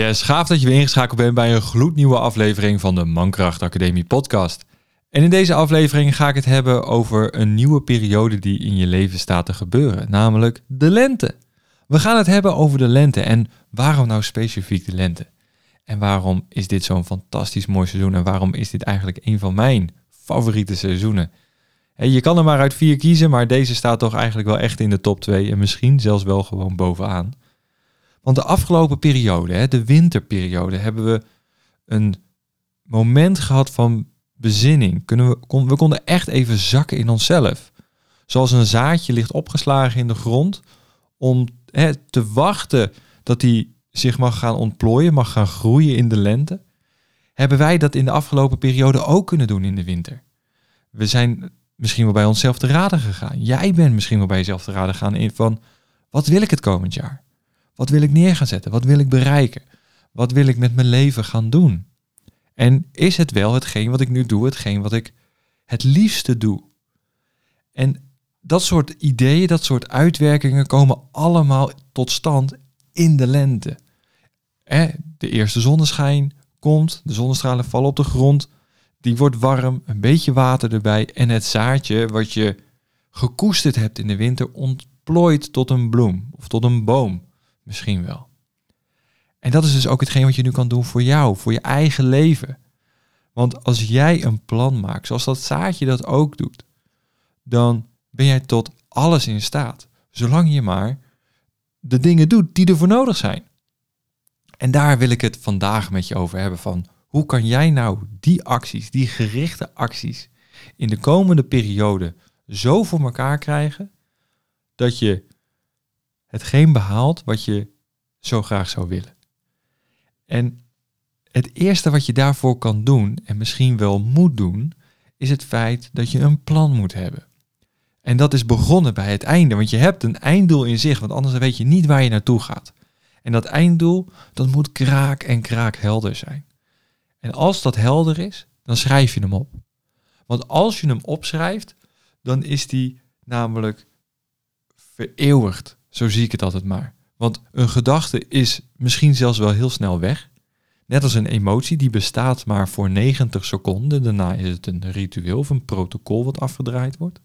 Yes, gaaf dat je weer ingeschakeld bent bij een gloednieuwe aflevering van de Mankracht Academie podcast. En in deze aflevering ga ik het hebben over een nieuwe periode die in je leven staat te gebeuren, namelijk de lente. We gaan het hebben over de lente en waarom nou specifiek de lente? En waarom is dit zo'n fantastisch mooi seizoen en waarom is dit eigenlijk een van mijn favoriete seizoenen? Je kan er maar uit vier kiezen, maar deze staat toch eigenlijk wel echt in de top 2 en misschien zelfs wel gewoon bovenaan. Want de afgelopen periode, de winterperiode, hebben we een moment gehad van bezinning. Kunnen we, we konden echt even zakken in onszelf. Zoals een zaadje ligt opgeslagen in de grond om hè, te wachten dat hij zich mag gaan ontplooien, mag gaan groeien in de lente. Hebben wij dat in de afgelopen periode ook kunnen doen in de winter? We zijn misschien wel bij onszelf te raden gegaan. Jij bent misschien wel bij jezelf te raden gegaan in van wat wil ik het komend jaar? Wat wil ik neer gaan zetten? Wat wil ik bereiken? Wat wil ik met mijn leven gaan doen? En is het wel hetgeen wat ik nu doe, hetgeen wat ik het liefste doe? En dat soort ideeën, dat soort uitwerkingen komen allemaal tot stand in de lente. De eerste zonneschijn komt, de zonnestralen vallen op de grond, die wordt warm, een beetje water erbij en het zaadje wat je gekoesterd hebt in de winter ontplooit tot een bloem of tot een boom. Misschien wel. En dat is dus ook hetgeen wat je nu kan doen voor jou, voor je eigen leven. Want als jij een plan maakt, zoals dat zaadje dat ook doet, dan ben jij tot alles in staat. Zolang je maar de dingen doet die ervoor nodig zijn. En daar wil ik het vandaag met je over hebben van hoe kan jij nou die acties, die gerichte acties in de komende periode zo voor elkaar krijgen dat je hetgeen behaalt wat je zo graag zou willen. En het eerste wat je daarvoor kan doen, en misschien wel moet doen, is het feit dat je een plan moet hebben. En dat is begonnen bij het einde, want je hebt een einddoel in zich, want anders weet je niet waar je naartoe gaat. En dat einddoel, dat moet kraak en kraak helder zijn. En als dat helder is, dan schrijf je hem op. Want als je hem opschrijft, dan is die namelijk vereeuwigd. Zo zie ik het altijd maar. Want een gedachte is misschien zelfs wel heel snel weg. Net als een emotie, die bestaat maar voor 90 seconden. Daarna is het een ritueel of een protocol wat afgedraaid wordt.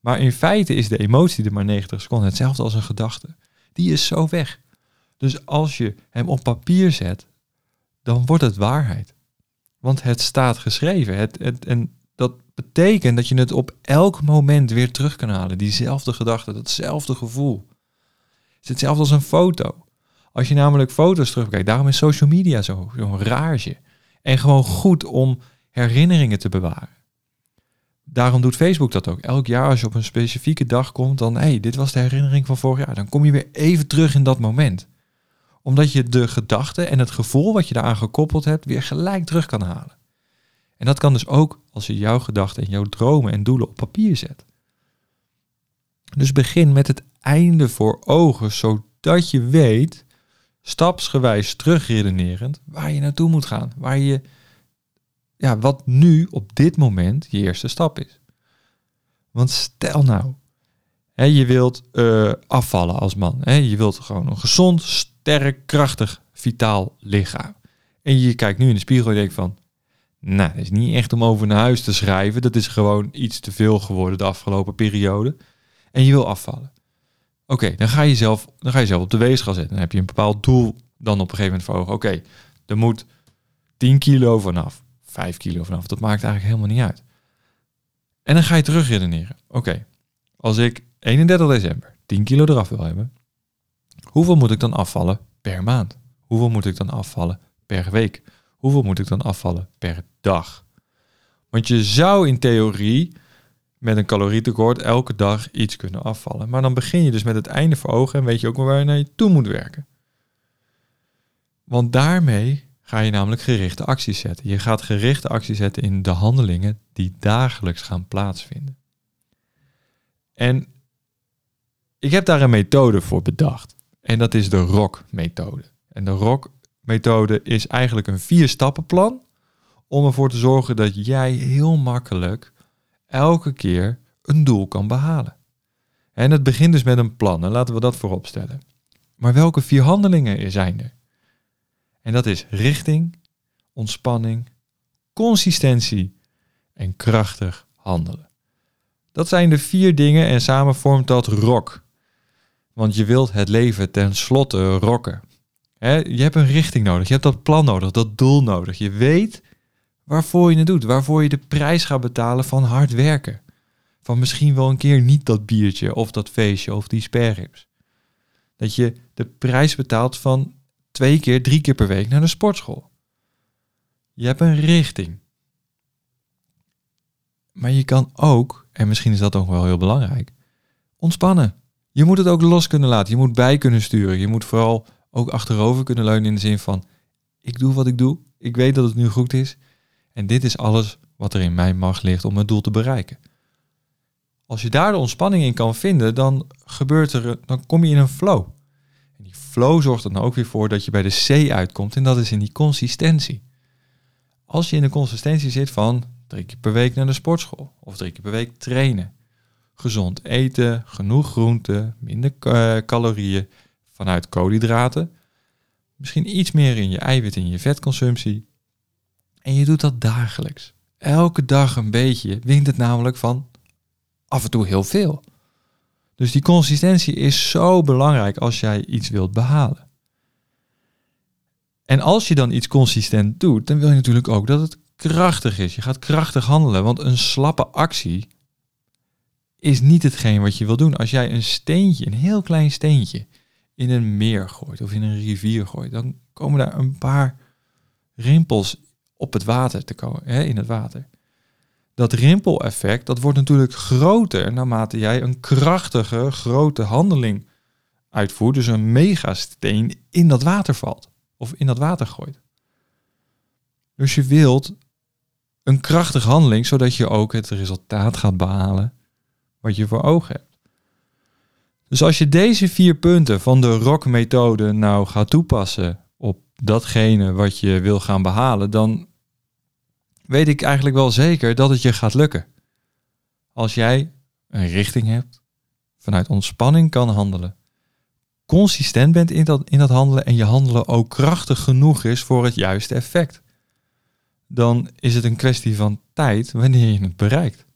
Maar in feite is de emotie er maar 90 seconden. Hetzelfde als een gedachte. Die is zo weg. Dus als je hem op papier zet, dan wordt het waarheid. Want het staat geschreven. Het, het, en dat betekent dat je het op elk moment weer terug kan halen. Diezelfde gedachte, datzelfde gevoel. Het is hetzelfde als een foto. Als je namelijk foto's terugkijkt, daarom is social media zo'n zo rage. En gewoon goed om herinneringen te bewaren. Daarom doet Facebook dat ook. Elk jaar als je op een specifieke dag komt, dan hé, hey, dit was de herinnering van vorig jaar. Dan kom je weer even terug in dat moment. Omdat je de gedachte en het gevoel wat je daaraan gekoppeld hebt, weer gelijk terug kan halen. En dat kan dus ook als je jouw gedachten en jouw dromen en doelen op papier zet. Dus begin met het einde voor ogen, zodat je weet, stapsgewijs terugredenerend, waar je naartoe moet gaan. Waar je, ja, wat nu op dit moment je eerste stap is. Want stel nou, hè, je wilt uh, afvallen als man. Hè, je wilt gewoon een gezond, sterk, krachtig, vitaal lichaam. En je kijkt nu in de spiegel en denkt van, nou, dat is niet echt om over naar huis te schrijven. Dat is gewoon iets te veel geworden de afgelopen periode. En je wil afvallen. Oké, dan, ga je zelf, dan ga je zelf op de weegschaal zetten. Dan heb je een bepaald doel dan op een gegeven moment voor ogen. Oké, er moet 10 kilo vanaf, 5 kilo vanaf. Dat maakt eigenlijk helemaal niet uit. En dan ga je terug redeneren. Oké, als ik 31 december 10 kilo eraf wil hebben, hoeveel moet ik dan afvallen per maand? Hoeveel moet ik dan afvallen per week? Hoeveel moet ik dan afvallen per dag? Want je zou in theorie met een calorietekort elke dag iets kunnen afvallen. Maar dan begin je dus met het einde voor ogen en weet je ook waar je naar je toe moet werken. Want daarmee ga je namelijk gerichte acties zetten. Je gaat gerichte acties zetten in de handelingen die dagelijks gaan plaatsvinden. En ik heb daar een methode voor bedacht. En dat is de ROC-methode. En de ROC-methode is eigenlijk een vier-stappenplan om ervoor te zorgen dat jij heel makkelijk elke keer een doel kan behalen. En het begint dus met een plan en laten we dat voorop stellen. Maar welke vier handelingen zijn er? En dat is richting, ontspanning, consistentie en krachtig handelen. Dat zijn de vier dingen en samen vormt dat rock. Want je wilt het leven tenslotte rocken. Je hebt een richting nodig, je hebt dat plan nodig, dat doel nodig. Je weet waarvoor je het doet, waarvoor je de prijs gaat betalen van hard werken. Van misschien wel een keer niet dat biertje of dat feestje of die sperrips. Dat je de prijs betaalt van twee keer, drie keer per week naar de sportschool. Je hebt een richting. Maar je kan ook, en misschien is dat ook wel heel belangrijk, ontspannen. Je moet het ook los kunnen laten. Je moet bij kunnen sturen. Je moet vooral ook achterover kunnen leunen in de zin van: ik doe wat ik doe. Ik weet dat het nu goed is. En dit is alles wat er in mijn macht ligt om het doel te bereiken. Als je daar de ontspanning in kan vinden, dan gebeurt er, dan kom je in een flow. En die flow zorgt er dan ook weer voor dat je bij de C uitkomt en dat is in die consistentie. Als je in de consistentie zit van drie keer per week naar de sportschool of drie keer per week trainen, gezond eten, genoeg groenten, minder uh, calorieën vanuit koolhydraten, misschien iets meer in je eiwit en je vetconsumptie. En je doet dat dagelijks. Elke dag een beetje wint het namelijk van af en toe heel veel. Dus die consistentie is zo belangrijk als jij iets wilt behalen. En als je dan iets consistent doet, dan wil je natuurlijk ook dat het krachtig is. Je gaat krachtig handelen, want een slappe actie is niet hetgeen wat je wil doen. Als jij een steentje, een heel klein steentje, in een meer gooit of in een rivier gooit, dan komen daar een paar rimpels op het water te komen, hè, in het water. Dat rimpeleffect, dat wordt natuurlijk groter naarmate jij een krachtige, grote handeling uitvoert. Dus een megasteen in dat water valt of in dat water gooit. Dus je wilt een krachtige handeling, zodat je ook het resultaat gaat behalen wat je voor ogen hebt. Dus als je deze vier punten van de ROC-methode nou gaat toepassen op datgene wat je wil gaan behalen, dan weet ik eigenlijk wel zeker dat het je gaat lukken. Als jij een richting hebt, vanuit ontspanning kan handelen, consistent bent in dat, in dat handelen en je handelen ook krachtig genoeg is voor het juiste effect, dan is het een kwestie van tijd wanneer je het bereikt.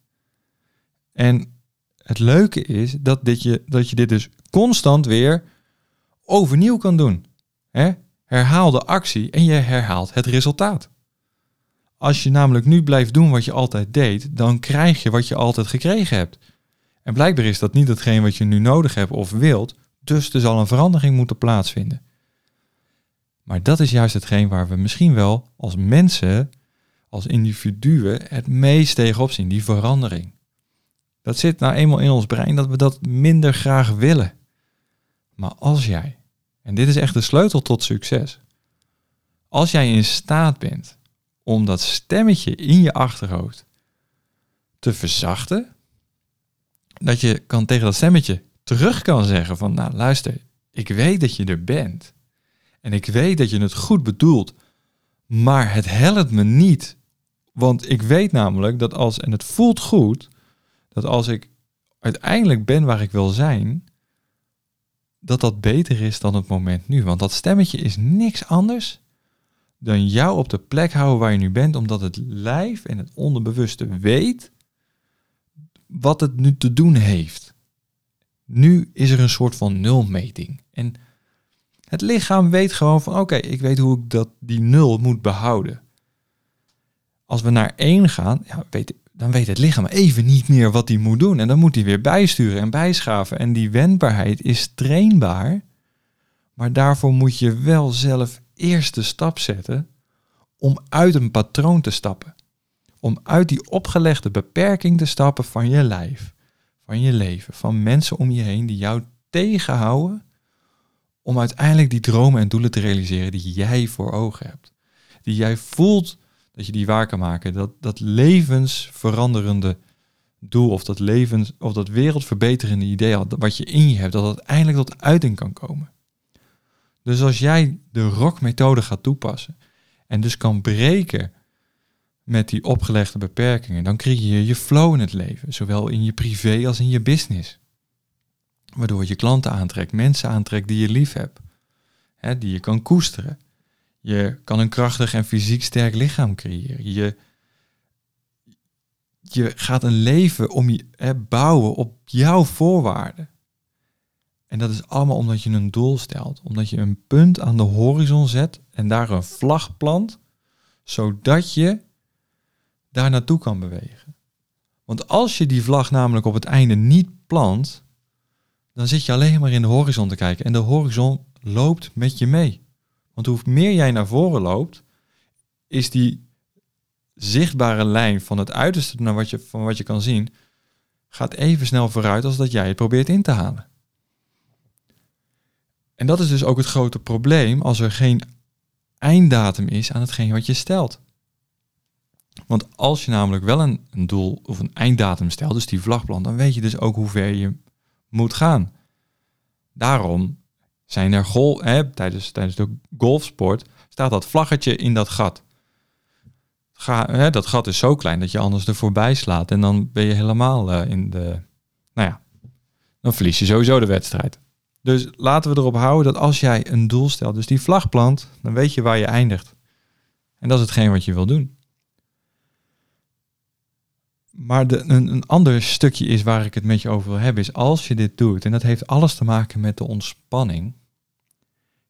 En het leuke is dat, dit je, dat je dit dus constant weer overnieuw kan doen. Herhaal de actie en je herhaalt het resultaat. Als je namelijk nu blijft doen wat je altijd deed, dan krijg je wat je altijd gekregen hebt. En blijkbaar is dat niet hetgeen wat je nu nodig hebt of wilt, dus er zal een verandering moeten plaatsvinden. Maar dat is juist hetgeen waar we misschien wel als mensen, als individuen, het meest tegenop zien, die verandering. Dat zit nou eenmaal in ons brein dat we dat minder graag willen. Maar als jij, en dit is echt de sleutel tot succes, als jij in staat bent om dat stemmetje in je achterhoofd te verzachten, dat je kan tegen dat stemmetje terug kan zeggen van, nou luister, ik weet dat je er bent en ik weet dat je het goed bedoelt, maar het helpt me niet, want ik weet namelijk dat als, en het voelt goed, dat als ik uiteindelijk ben waar ik wil zijn, dat dat beter is dan het moment nu. Want dat stemmetje is niks anders dan jou op de plek houden waar je nu bent, omdat het lijf en het onderbewuste weet wat het nu te doen heeft. Nu is er een soort van nulmeting. En het lichaam weet gewoon van oké, ik weet hoe ik dat, die nul moet behouden. Als we naar één gaan, ja, weet, dan weet het lichaam even niet meer wat hij moet doen. En dan moet hij weer bijsturen en bijschaven. En die wendbaarheid is trainbaar. Maar daarvoor moet je wel zelf eerst de stap zetten om uit een patroon te stappen. Om uit die opgelegde beperking te stappen van je lijf, van je leven, van mensen om je heen die jou tegenhouden om uiteindelijk die dromen en doelen te realiseren die jij voor ogen hebt. Die jij voelt dat je die waar kan maken. Dat, dat levensveranderende doel of dat levens of dat wereldverbeterende idee wat je in je hebt, dat dat eindelijk tot uiting kan komen. Dus als jij de rock-methode gaat toepassen en dus kan breken met die opgelegde beperkingen, dan creëer je je flow in het leven, zowel in je privé als in je business. Waardoor je klanten aantrekt, mensen aantrekt die je lief hebt, hè, die je kan koesteren. Je kan een krachtig en fysiek sterk lichaam creëren. Je, je gaat een leven om je, bouwen op jouw voorwaarden. En dat is allemaal omdat je een doel stelt. Omdat je een punt aan de horizon zet en daar een vlag plant, zodat je daar naartoe kan bewegen. Want als je die vlag namelijk op het einde niet plant, dan zit je alleen maar in de horizon te kijken. En de horizon loopt met je mee. Want hoe meer jij naar voren loopt, is die zichtbare lijn van het uiterste naar wat je, van wat je kan zien, gaat even snel vooruit als dat jij het probeert in te halen. En dat is dus ook het grote probleem als er geen einddatum is aan hetgeen wat je stelt. Want als je namelijk wel een, een doel of een einddatum stelt, dus die vlagplan, dan weet je dus ook hoe ver je moet gaan. Daarom zijn er gol, hè, tijdens, tijdens de golfsport staat dat vlaggetje in dat gat. Ga, hè, dat gat is zo klein dat je anders er voorbij slaat en dan ben je helemaal uh, in de, nou ja, dan verlies je sowieso de wedstrijd. Dus laten we erop houden dat als jij een doel stelt, dus die vlag plant, dan weet je waar je eindigt. En dat is hetgeen wat je wil doen. Maar de, een, een ander stukje is waar ik het met je over wil hebben, is als je dit doet, en dat heeft alles te maken met de ontspanning,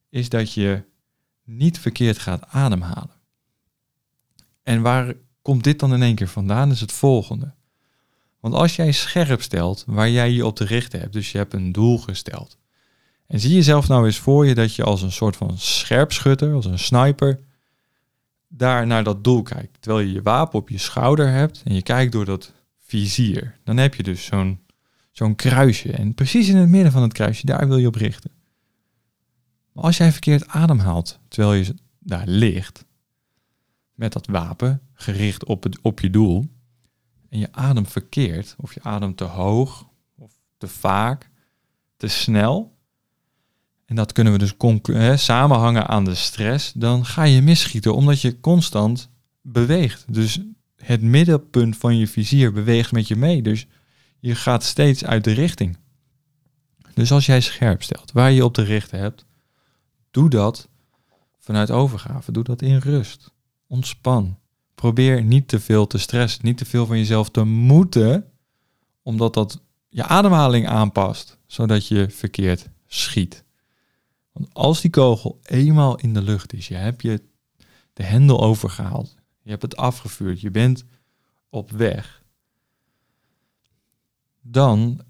is dat je niet verkeerd gaat ademhalen. En waar komt dit dan in één keer vandaan? Is het volgende. Want als jij scherp stelt waar jij je op te richten hebt, dus je hebt een doel gesteld, en zie jezelf nou eens voor je dat je als een soort van scherpschutter, als een sniper, daar naar dat doel kijkt. Terwijl je je wapen op je schouder hebt en je kijkt door dat vizier. Dan heb je dus zo'n zo'n kruisje. En precies in het midden van het kruisje, daar wil je op richten. Als jij verkeerd ademhaalt terwijl je daar ligt, met dat wapen gericht op, het, op je doel, en je adem verkeerd, of je adem te hoog, of te vaak, te snel, en dat kunnen we dus samenhangen aan de stress, dan ga je misschieten omdat je constant beweegt. Dus het middenpunt van je vizier beweegt met je mee. Dus je gaat steeds uit de richting. Dus als jij scherp stelt waar je op te richten hebt, doe dat vanuit overgave. Doe dat in rust. Ontspan. Probeer niet te veel te stressen, niet te veel van jezelf te moeten, omdat dat je ademhaling aanpast, zodat je verkeerd schiet. Want als die kogel eenmaal in de lucht is, je hebt je de hendel overgehaald, je hebt het afgevuurd, je bent op weg, dan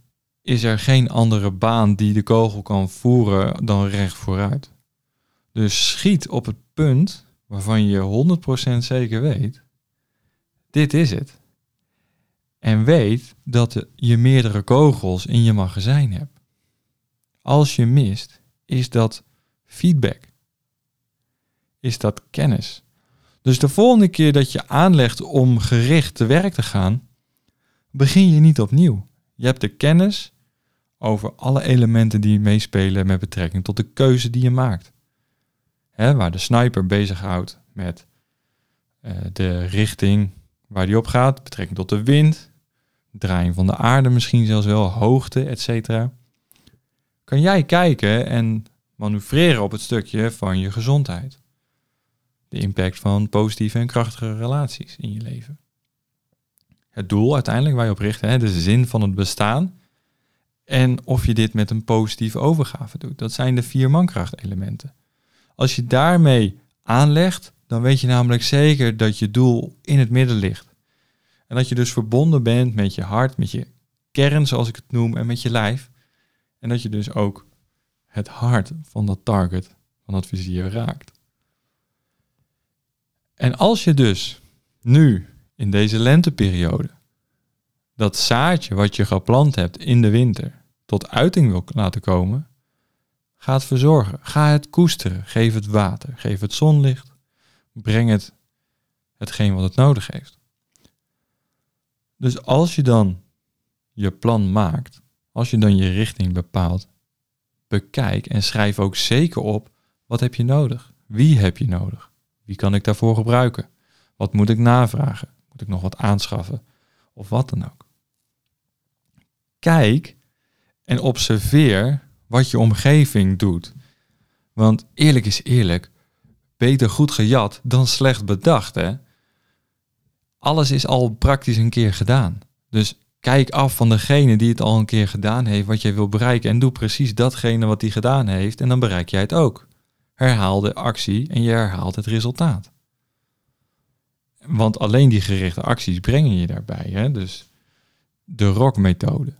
is er geen andere baan die de kogel kan voeren dan recht vooruit. Dus schiet op het punt waarvan je 100% zeker weet, dit is het. En weet dat je meerdere kogels in je magazijn hebt. Als je mist, is dat feedback. Is dat kennis. Dus de volgende keer dat je aanlegt om gericht te werk te gaan, begin je niet opnieuw. Je hebt de kennis over alle elementen die meespelen met betrekking tot de keuze die je maakt. He, waar de sniper bezighoudt met uh, de richting waar die op gaat, betrekking tot de wind, draaiing van de aarde misschien zelfs wel, hoogte, etc kan jij kijken en manoeuvreren op het stukje van je gezondheid. De impact van positieve en krachtige relaties in je leven. Het doel uiteindelijk waar je op richt, hè, de zin van het bestaan. En of je dit met een positieve overgave doet. Dat zijn de vier mankrachtelementen. Als je daarmee aanlegt, dan weet je namelijk zeker dat je doel in het midden ligt. En dat je dus verbonden bent met je hart, met je kern, zoals ik het noem, en met je lijf. En dat je dus ook het hart van dat target, van dat vizier raakt. En als je dus nu in deze lenteperiode dat zaadje wat je geplant hebt in de winter tot uiting wil laten komen, ga het verzorgen. Ga het koesteren. Geef het water. Geef het zonlicht. Breng het hetgeen wat het nodig heeft. Dus als je dan je plan maakt, als je dan je richting bepaalt, bekijk en schrijf ook zeker op wat heb je nodig? Wie heb je nodig? Wie kan ik daarvoor gebruiken? Wat moet ik navragen? Moet ik nog wat aanschaffen? Of wat dan ook. Kijk en observeer wat je omgeving doet. Want eerlijk is eerlijk, beter goed gejat dan slecht bedacht. Hè? Alles is al praktisch een keer gedaan. Dus kijk af van degene die het al een keer gedaan heeft, wat jij wil bereiken. En doe precies datgene wat hij gedaan heeft. En dan bereik jij het ook. Herhaal de actie en je herhaalt het resultaat. Want alleen die gerichte acties brengen je daarbij. Hè? Dus de ROC-methode.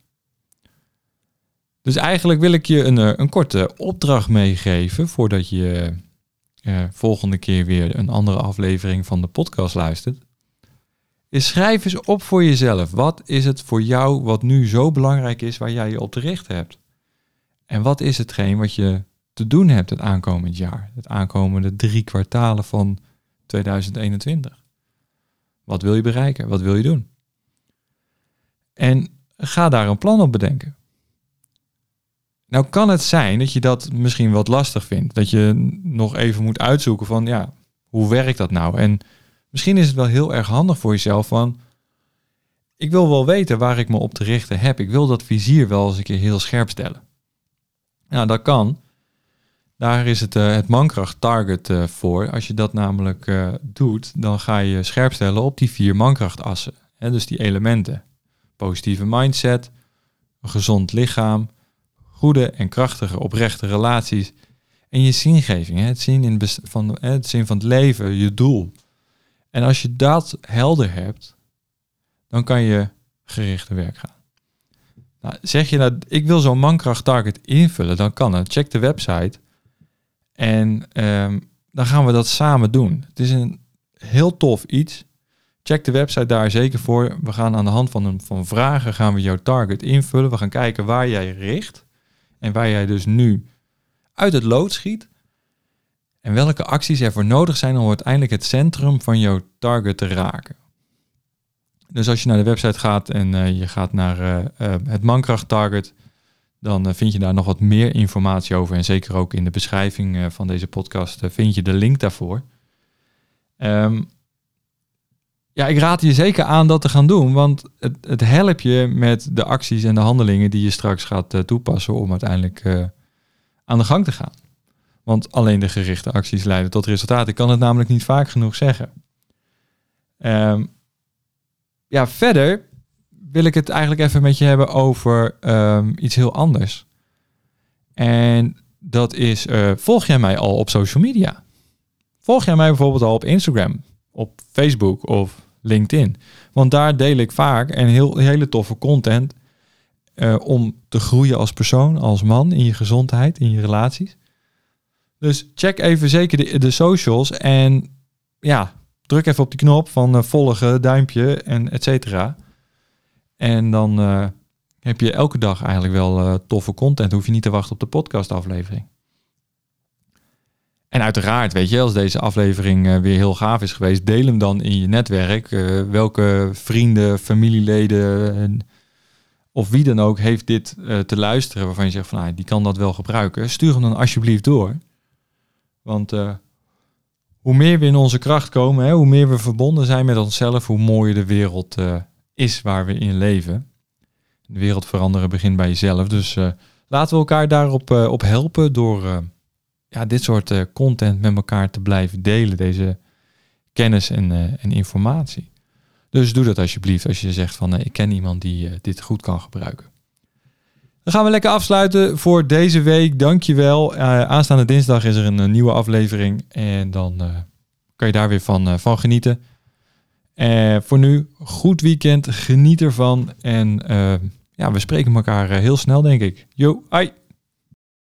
Dus eigenlijk wil ik je een, eh, een korte opdracht meegeven voordat je uh, volgende keer weer een andere aflevering van de podcast luistert. Is schrijf eens op voor jezelf. Wat is het voor jou wat nu zo belangrijk is waar jij je op te richten hebt? En wat is hetgeen wat je te doen hebt het aankomend jaar? Het aankomende drie kwartalen van 2021? Wat wil je bereiken? Wat wil je doen? En ga daar een plan op bedenken. Nou kan het zijn dat je dat misschien wat lastig vindt. Dat je nog even moet uitzoeken van ja, hoe werkt dat nou? En misschien is het wel heel erg handig voor jezelf van ik wil wel weten waar ik me op te richten heb. Ik wil dat vizier wel eens een keer heel scherp stellen. Nou, dat kan. Daar is het, uh, het mankracht target uh, voor. Als je dat namelijk uh, doet, dan ga je scherp stellen op die vier mankrachtassen. Hè, dus die elementen. Positieve mindset, een gezond lichaam, goede en krachtige oprechte relaties en je zingeving, het zin, in van, het zin van het leven, je doel. En als je dat helder hebt, dan kan je gericht te werk gaan. Nou, zeg je dat ik wil zo'n mankracht target invullen, dan kan het. Check de website en um, dan gaan we dat samen doen. Het is een heel tof iets. Check de website daar zeker voor. We gaan aan de hand van, een, van vragen gaan we jouw target invullen. We gaan kijken waar jij richt. En waar jij dus nu uit het lood schiet. En welke acties ervoor nodig zijn om uiteindelijk het centrum van jouw target te raken. Dus als je naar de website gaat en uh, je gaat naar uh, uh, het mankracht target, dan vind je daar nog wat meer informatie over. En zeker ook in de beschrijving van deze podcast vind je de link daarvoor. Um, ja, ik raad je zeker aan dat te gaan doen, want het, het helpt je met de acties en de handelingen die je straks gaat uh, toepassen om uiteindelijk uh, aan de gang te gaan. Want alleen de gerichte acties leiden tot resultaten. Ik kan het namelijk niet vaak genoeg zeggen. Um, ja, verder wil ik het eigenlijk even met je hebben over um, iets heel anders. En dat is, uh, volg jij mij al op social media? Volg jij mij bijvoorbeeld al op Instagram, op Facebook of LinkedIn. Want daar deel ik vaak en heel hele toffe content uh, om te groeien als persoon, als man, in je gezondheid, in je relaties. Dus check even zeker de, de socials en ja, druk even op die knop van uh, volgen, duimpje en et cetera. En dan uh, heb je elke dag eigenlijk wel toffe content. Hoef je niet te wachten op de podcastaflevering. En uiteraard, weet je, als deze aflevering uh, weer heel gaaf is geweest, deel hem dan in je netwerk. Uh, welke vrienden, familieleden of wie dan ook heeft dit te luisteren waarvan je zegt van ah, die kan dat wel gebruiken. Stuur hem dan alsjeblieft door. Want hoe meer we in onze kracht komen, hè, hoe meer we verbonden zijn met onszelf, hoe mooier de wereld is waar we in leven. De wereld veranderen begint bij jezelf. Dus laten we elkaar daarop op helpen door ja, dit soort uh, content met elkaar te blijven delen, deze kennis en, uh, en informatie. Dus doe dat alsjeblieft als je zegt van uh, ik ken iemand die dit goed kan gebruiken. Dan gaan we lekker afsluiten voor deze week. Dankjewel. aanstaande dinsdag is er een, nieuwe aflevering en dan kan je daar weer van, van genieten. voor nu, goed weekend. Geniet ervan. En ja, we spreken elkaar heel snel, denk ik. Yo, ai!